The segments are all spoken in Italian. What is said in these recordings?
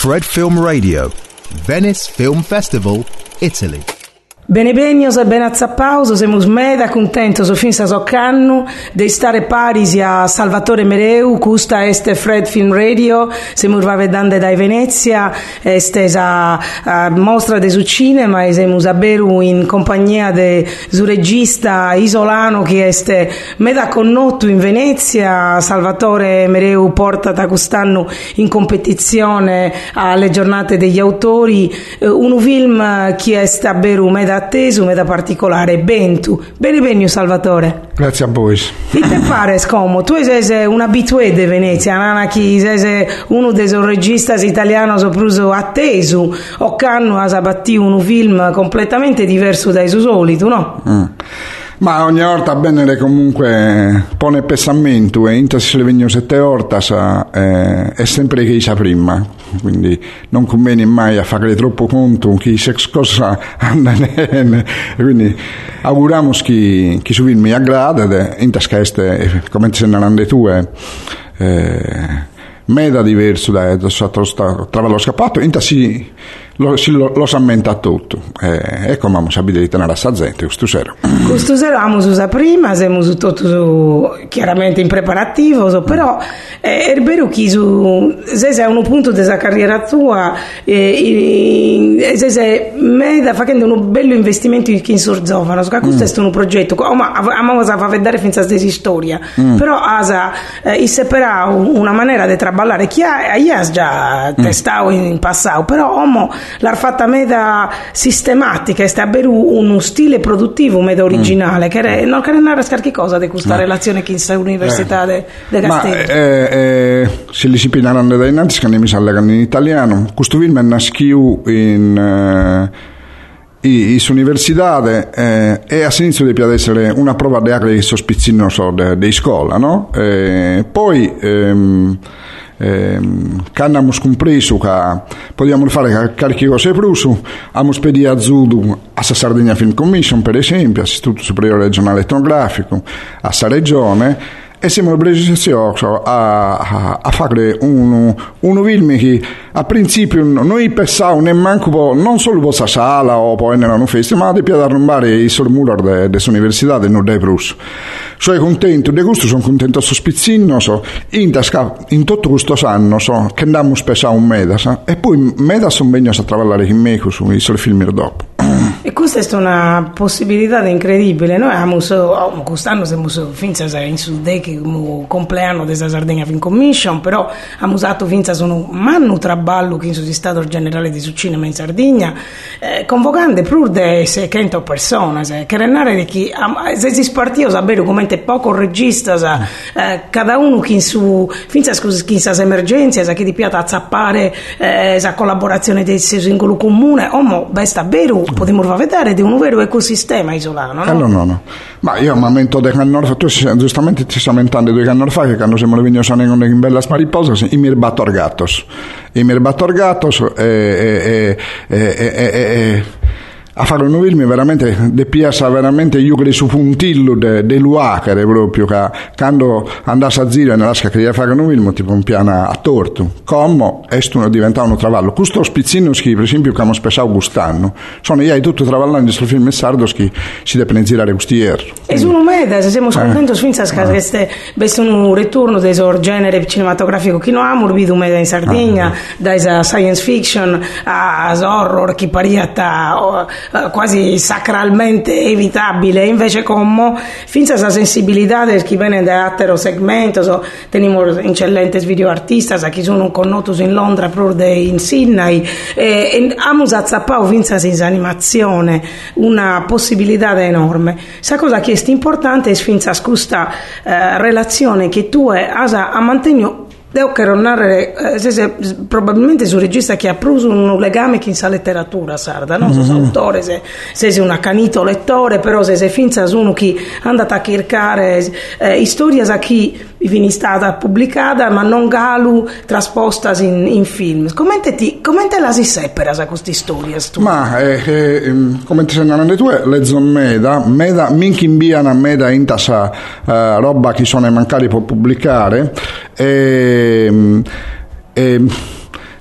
Fred Film Radio, Venice Film Festival, Italy. Bene benios e ben azzappaus, semus meda contentos fin sa soccannu de stare parisi a Salvatore Mereu, custa este Fred Film Radio, semus va vedande dai Venezia, este sa mostra de su cinema e semus a beru in compagnia de su regista isolano che este meda connotto in Venezia, Salvatore Mereu porta da quest'anno in competizione alle giornate degli autori, un film che este a beru meda atteso, meta particolare, Bentu. Bene benio Salvatore. Grazie a voi. Che te pare scomo? Tu sei un abitué di Venezia, Nana, chi sei uno dei registi italiani sopruso atteso, o canno ha sabatti un film completamente diverso dai suoi soliti, no? Mm. Ma ogni volta bene comunque pone pesamento e inta se le vengono sette volte eh, è sempre che sa prima. Quindi non conviene mai a fare troppo conto che se cosa anda bene quindi auguriamo che, che su film mi aggrada e in tasca come se ne hanno tue eh, meda diverso da, da, da travallo scappato. In si lo, si, lo, lo sammenta tutto eh, ecco ma sapete di tenere a gente questo sera questo sera abbiamo usato prima siamo tutto su, chiaramente in preparativo so, però eh, è vero che su, se sei a un punto della carriera tua eh, se sei meda facendo un bello investimento in sorzofano so, questo mm. è un progetto ma abbiamo fa vedere finza stessa storia mm. però asa eh, separa una maniera di traballare chi ha, ha già mm. testato in passato però omo l'ha fatta meda sistematica e sta a uno stile produttivo meda originale mm. che è, non che che cosa di questa no. relazione che in università eh. de Castello eh, eh, se li si pinano da innanzi che ne mi sallegano in italiano questo film è nasciuto in eh, in università eh, e a sinistro deve essere una prova di agri sospizzino so, di scuola no? Eh, poi ehm, ehm, abbiamo compreso che possiamo fare qualche cosa più abbiamo spedito a Zudu a Sardegna Film Commission per esempio all'Istituto Superiore Regionale Etnografico a sa regione e siamo presi a, a, a fare un, un film che a principio noi pensavamo nemmeno non solo questa sala o poi nella festival ma di più arrombare i sormular dell'università del nord Prusso sono contento di questo sono contento a sospizzino so, in, in tutto questo anno so, che andiamo spesso a un Medas e poi Medas sono venuti a lavorare con me sui film dopo e questa è una possibilità incredibile. Noi abbiamo, oh, quest'anno siamo finza in Sud che il compleanno della Sardegna Film Commission, però abbiamo usato finza sono manno traballo che sono stato generale di cinema in Sardegna, eh, convocando pur de 600 persone, se, che renare di chi, se si spartio sapere come poco regista, eh, cada uno che su, finza scusa, che sa emergenze, che di piata zappare, eh, sa collaborazione del singolo comune, omo, besta vero, potremmo far vedere di un vero ecosistema isolano, no? Eh, no, no. Ma io mi ammento di fa, tu giustamente ti stai lamentando di anni fa che quando siamo venuti a in bella mariposa, i mirbato orgatos. I mirbato orgatos e, e, e, e, e a fare un film veramente de piazza veramente io credo su puntillo de, de luacere proprio che quando andasse a zira nella scacca di fare un film tipo un piano a torto. Come esto diventava un travallo. Questo spizzino che per esempio che abbiamo spesso gustando sono io tutto travallando questo film sardo che si deve girare questi ieri e sono meda se siamo contenti eh. finza che queste sono un ritorno del genere cinematografico. Che non ha morbido meda in Sardegna ah, da science fiction a horror che pariata eh, quasi sacralmente evitabile, invece como finza esa sensibilidad de chi viene da altro segmento, so, tenemos eccellentes videoartistas, chi sono connotos in Londra pur in Sydney, e, e amus azzappau finza in animazione una possibilità enorme. Sa cosa che è importante è finza questa eh, relazione che tu hai a mantenere Devo narrare, eh, se, se, probabilmente su un regista che ha preso un legame con la letteratura sarda, non so, mm-hmm. autore, se, se sei un accanito lettore, però se sei finza uno che è andato a cercare eh, storie a chi viene stata pubblicata ma non galu trasposta in, in film. Come te, come te la si separa queste storie? Ma eh, eh, come ti segnalano tu, le zone meda, meda minchi inviano a meda in tassa eh, roba che sono mancati per pubblicare e, e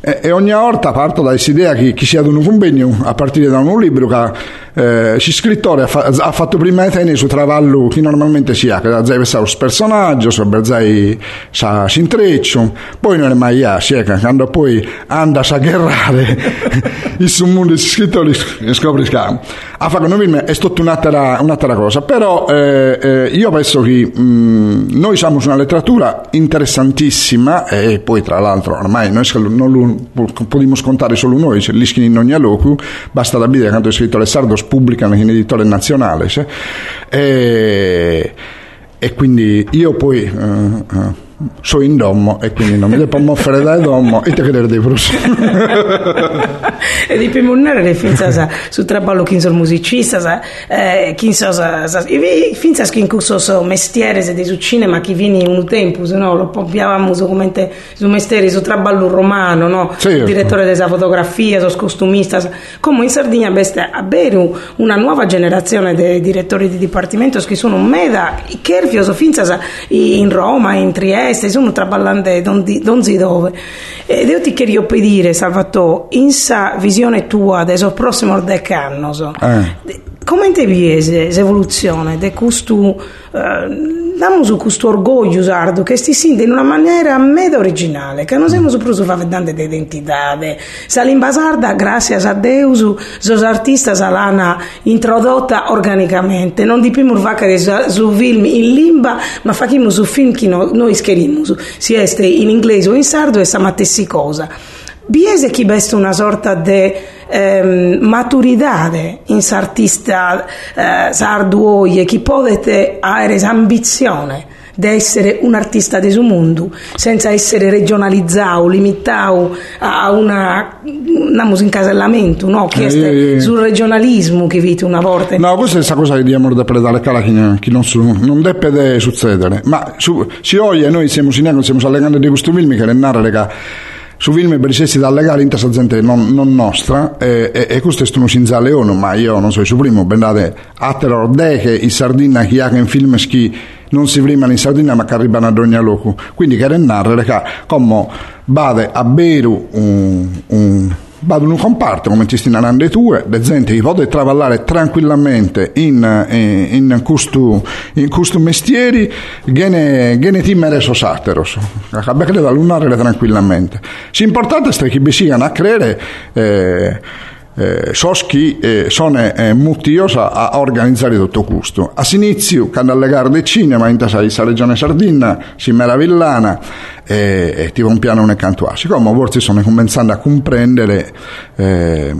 e, e ogni volta parto da questa idea che, che sia un convegno a partire da un libro che eh, scrittore ha, fa, ha, fatto prima di te su travallo che normalmente si ha, che da zai pensare su personaggio, su zai sa s'intreccio, poi non è mai a, si è quando poi anda a gherrare il suo mondo di scrittori scopri che a fare un film è tutta un'altra, un'altra cosa, però eh, eh, io penso che mh, noi siamo su una letteratura interessantissima e poi tra l'altro ormai noi non lo possiamo scontare solo noi, c'è l'ischini in ogni loco, basta da vedere quando è scritto Sardo pubblicano in editore nazionale e, e quindi io poi uh, uh, sono in domo e quindi non mi devo moffere dai domo e te che dei prus e di più munnare le finza su traballo chi sono musicista eh, chi so finza che in corso so mestiere se su cinema chi vieni un tempo se no lo pompiavamo come su mestiere su traballo romano no? Certo. direttore della fotografia so costumista come in Sardegna beste a bere una nuova generazione di direttori di dipartimento che sono meda kerfioso finza in Roma in Trieste feste, sono traballante non, di, non si dove. Ed io ti chiedo per dire, Salvatore, in sa visione tua del prossimo decano, so, eh. Come te vedi l'evoluzione di questo... Uh, damos questo orgoglio sardo che si sente in una maniera meda originale che non siamo preso vedere di identità sa lingua sarda grazie a Deus sos artistas l'hanno introdotta organicamente. Non di primo facere su film in lingua ma facciamo su film che noi scheriamo sia in inglese o in sardo e sa matessi cosa Biese chi veste una sorta di eh, maturidade in s'artista eh, sardo e chi potete avere ambizione di essere un artista del suo mondo senza essere regionalizzato, limitato a una, un incasellamento no? che eh, eh, sul regionalismo che vite una volta no, questa è questa cosa che diamo da predare cara che, non, su, non deve succedere. Ma su, si oggi noi siamo, siamo allenando di questo film che le narrare che su film berisessi da legare in questa gente non, non nostra e, e, e, questo è uno senza leone ma io non so su primo bendate atteror de che in Sardegna chi ha in film schi non si primano in Sardegna ma che arrivano ad ogni loco quindi che narrare che come vade a bere un, un vado in un comparto come ci stanno andando tue, le gente che può travallare tranquillamente in, in, in, questo, in questo mestieri, viene, viene timere so sateros, che da lunare tranquillamente. L'importante è che vi siano a credere eh, eh, Soschi eh, sono eh, muttiosa a organizzare tutto questo. A inizio, quando alle gare del cinema, in tasa la regione Sardegna, si meravillana e, e ti un piano un canto a. Siccome forse sono cominciando a comprendere eh,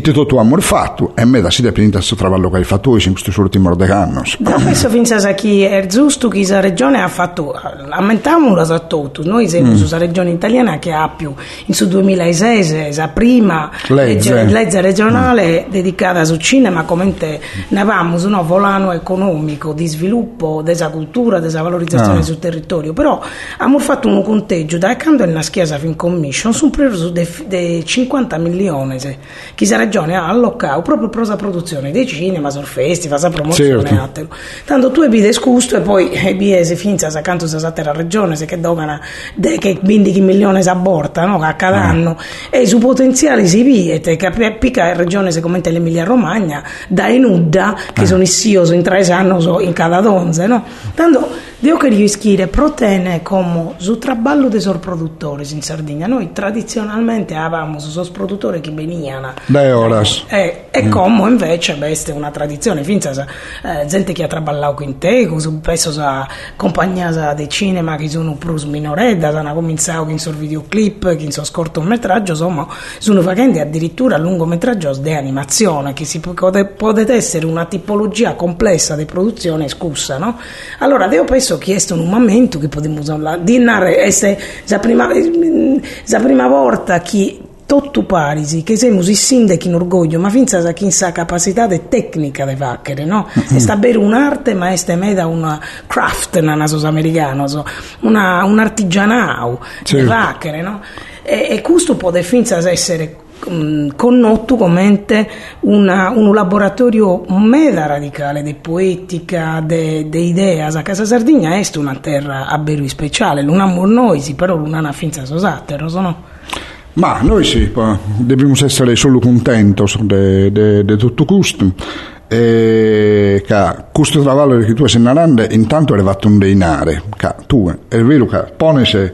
tutto tu amor fatto e me da si depende da questo lavoro che hai fatto in questi ultimi due anni. Questo pensa che è giusto che la regione ha fatto, aumentiamo a tutto, noi siamo mm. una regione italiana che ha più, in su 2006 la prima legge, legge regionale mm. dedicata al cinema, come te ne avevamo un volano economico di sviluppo della cultura, della valorizzazione ah. sul territorio, però abbiamo fatto un conteggio da quando è una chiesa fin commission, sono preso dei 50 milioni, che regione ha allocato proprio per la produzione dei cinema, sul festival, la promozione. Certo. Tanto tu hai scusto e poi hai biese finza sa canto sa la regione se che dogana de, che 20 milioni si aborta no? a cada ah. anno e su potenziali si viete che pica la regione secondo l'Emilia Romagna da Enudda che ah. sono i SIOS in tre anni in cada donze no? tanto Devo che rischire protene come su traballo dei produttori in Sardegna. Noi tradizionalmente avevamo su produttori che venivano. Da horas. E, e mm. come invece questa è una tradizione. Finza eh, gente che ha traballato con te, spesso sa compagnia di cinema che sono più minoredda, hanno cominciato con il videoclip, con il cortometraggio, insomma, sono facendo addirittura lungometraggio di animazione, che si può essere una tipologia complessa di produzione scusa, no? Allora, devo pensare adesso chiesto un momento che possiamo usare di essere la prima, la prima volta che tutto parisi che siamo i sindaci in orgoglio ma finza sa chi sa capacità tecnica de facere no? Mm-hmm. sta un'arte ma è meda una craft nella sos americano so, una, un artigianao certo. de facere no? e, e questo può finza essere connotto come una, un laboratorio meda radicale di poetica, di idee. A Casa Sardegna è una terra a beri speciale, non amo noi, però non ha finza sosate, no? Ma noi sì, dobbiamo essere solo contenti di tutto questo. E che questo lavoro che tu sei narrando intanto è arrivato un denare. Che tu, è vero che pone se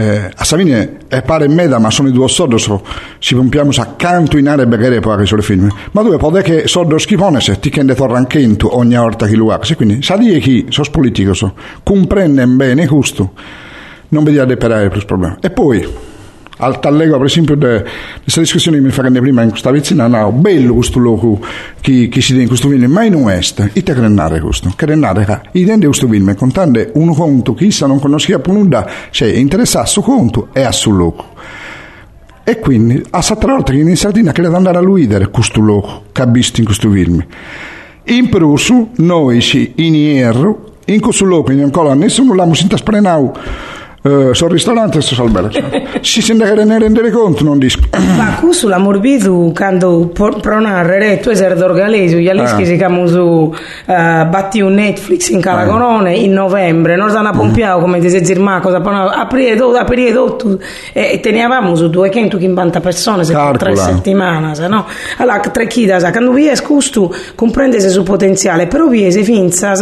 eh, a Savini è pare meda ma sono i due soldi so, ci pompiamo accanto in area beghere poi sulle film. Ma dove può che soldo schifone se ti chende torranchento ogni volta che lo ha. Quindi sa dire chi? Sono politico so. Comprende bene questo non vedi a deperare più problemi e poi al tallego per esempio di questa discussione che mi fa prima in questa vicina no, bello questo luogo che, che si dà in questo film ma in est e te crenare questo? Crenare i denti questo film contando un conto che issa non conosce più nulla cioè interessato su conto e a sul luogo. E quindi a sette volte che in Sardegna credo andare a luidere questo luogo che ha visto in questo film. In Prusso noi ci in Ierro in questo luogo in ancora nessuno l'abbiamo sentito sprenau Uh, sul ristorante sto albergo si sente che ne rendere conto non disco. Ma qui sulla morbidu quando pronare tu sei d'orgalesio gli alischi ah. si chiamano su uh, batti un Netflix in Calagonone in novembre noi stanno a pompiao come ti sei ma cosa aprire tutto aprire tutto e tenevamo su 250 persone se tre settimane se no allora tre chidas quando vi è scusto comprende se su potenziale però vi è se finza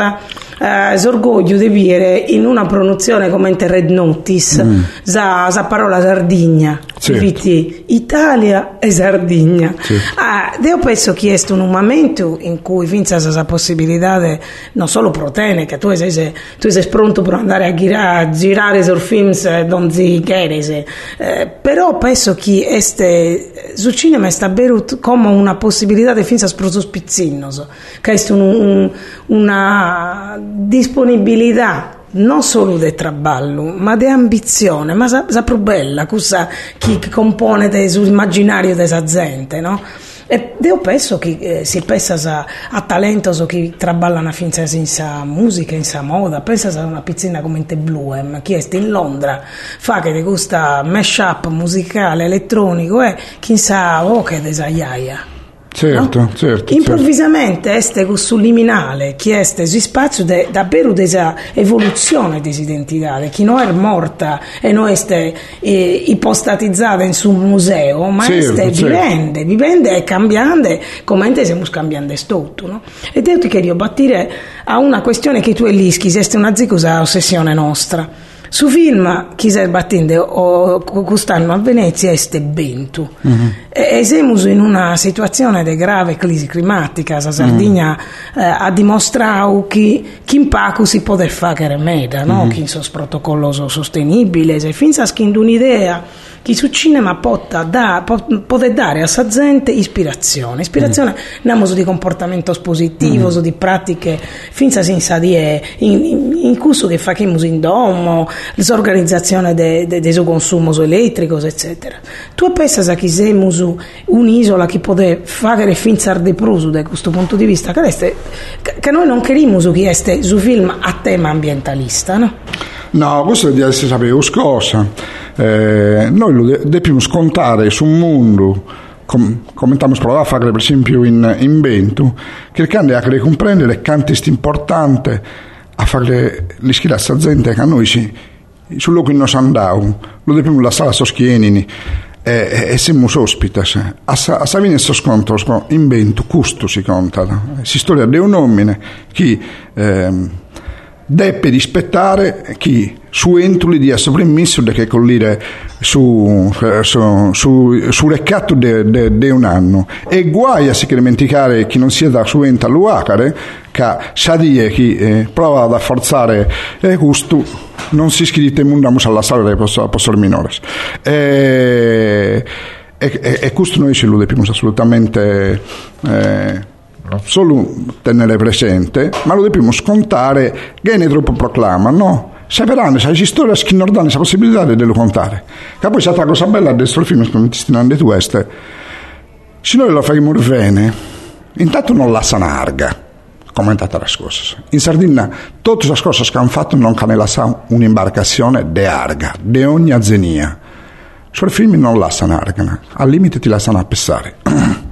eh, sorgoglio di dire in una pronunciazione come Red Notice mm. sa, sa parola Sardegna certo. Italia e Sardegna certo. ah, io penso che è un momento in cui finza questa possibilità de, non solo protene che tu sei, tu sei pronto per andare a girare, a girare sul film non si chiede eh, però penso che este, sul cinema sta berut come una possibilità di finza sproso spizzinnoso che è un, un, una disponibilità non solo di traballo, ma di ambizione, ma sa, sa bella, cosa chi compone sull'immaginario della gente, no? E io penso che eh, si pensa a talento so che traballano finza senza musica, in sa moda, pensa a una pizzina come in Bluem, che è in Londra, fa che di questa mash-up musicale elettronico e chi sa oh che desaiaia. Certo, no? certo. Improvvisamente certo. este subliminale, chi este si spazio de, davvero desa evoluzione di identità, chi non è morta e non è eh, ipostatizzata in un museo, ma certo, certo. vivende, vivende e cambiando come stiamo cambiando tutto, no? Ed io ti chiedo battire a una questione che tu e l'ischi, è una zicosa ossessione nostra. Su film chi si è battendo o quest'anno a Venezia è Bentu. Mm-hmm. E siamo in una situazione di grave crisi climatica. La Sardegna mm-hmm. eh, ha dimostrato che, che in Paco si può fare remeda, no? mm-hmm. che sono protocollo sostenibile. E finza che un'idea chi su cinema potta da, può dare a sa gente ispirazione ispirazione mm. non di comportamento positivo mm. di pratiche finza senza di in, in, in curso che facciamo in domo l'organizzazione del suo consumo elettrico eccetera tu pensi che siamo un'isola che può fare finza di pruso da questo punto di vista che, che noi non querimo su chi su film a tema ambientalista no? No, questo di essere sapere cosa. Eh, noi lo dobbiamo scontare su un mondo come abbiamo provato a fare per esempio in, in Bentu, cercando di comprendere quanto è importante a fare le schile a gente che a noi si, sul luogo in noi andiamo, lo dobbiamo lasciare a soschienini. E, e siamo ospiti. A, Savini sto scontro in Bentu, questo si conta, si storia di un uomo che... Eh, deve rispettare chi su entuli di soprimmisso che collire su, su, su, su recatto di un anno e guai a si dimenticare chi non sia da su enta all'uacare che sa dire chi eh, prova ad afforzare eh, questo non si iscrive mondo alla sala dei apostoli minori e, e, e, questo noi ci lo dobbiamo assolutamente eh, solo tenere presente, ma lo dobbiamo scontare che ne troppo proclama, no? Se esistono che non danno la possibilità di lo contare. Che poi è stata una cosa bella adesso il film, come ti stanno detto questo, se noi lo facciamo bene, intanto non la sanarga andata la scorsa. In Sardegna tutte le cose che hanno fatto non hanno lasciato un'imbarcazione de arga, di ogni azzenia. Sul film non lasciano arga, al limite ti lasciano a pensare.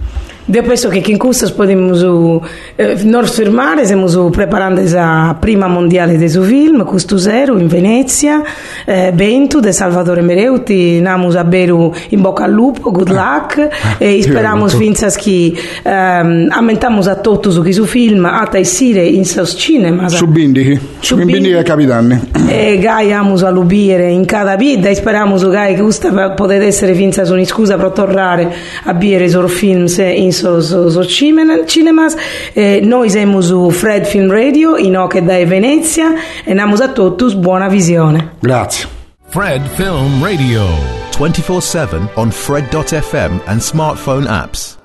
Penso che in questo possiamo eh, non firmare, stiamo preparando la prima mondiale di su film, questo zero in Venezia, eh, Bentu de Salvatore Mereuti, namus a Beru in bocca al lupo, good luck, ah, e speriamo finza che ehm, aumentiamo a tutto su questo film, a taisire in sos cinema. Su Bindi, su Bindi e Capitani. E gai amus a lubire in cada vita, e speriamo che questa potete essere finza su un'iscusa per tornare a bere i film in so, so, so cinemas. Eh, noi siamo su Fred Film Radio, in Oche da Venezia, e andiamo a tutti buona visione. Grazie. Fred Film Radio 24/7 on fred.fm and smartphone apps.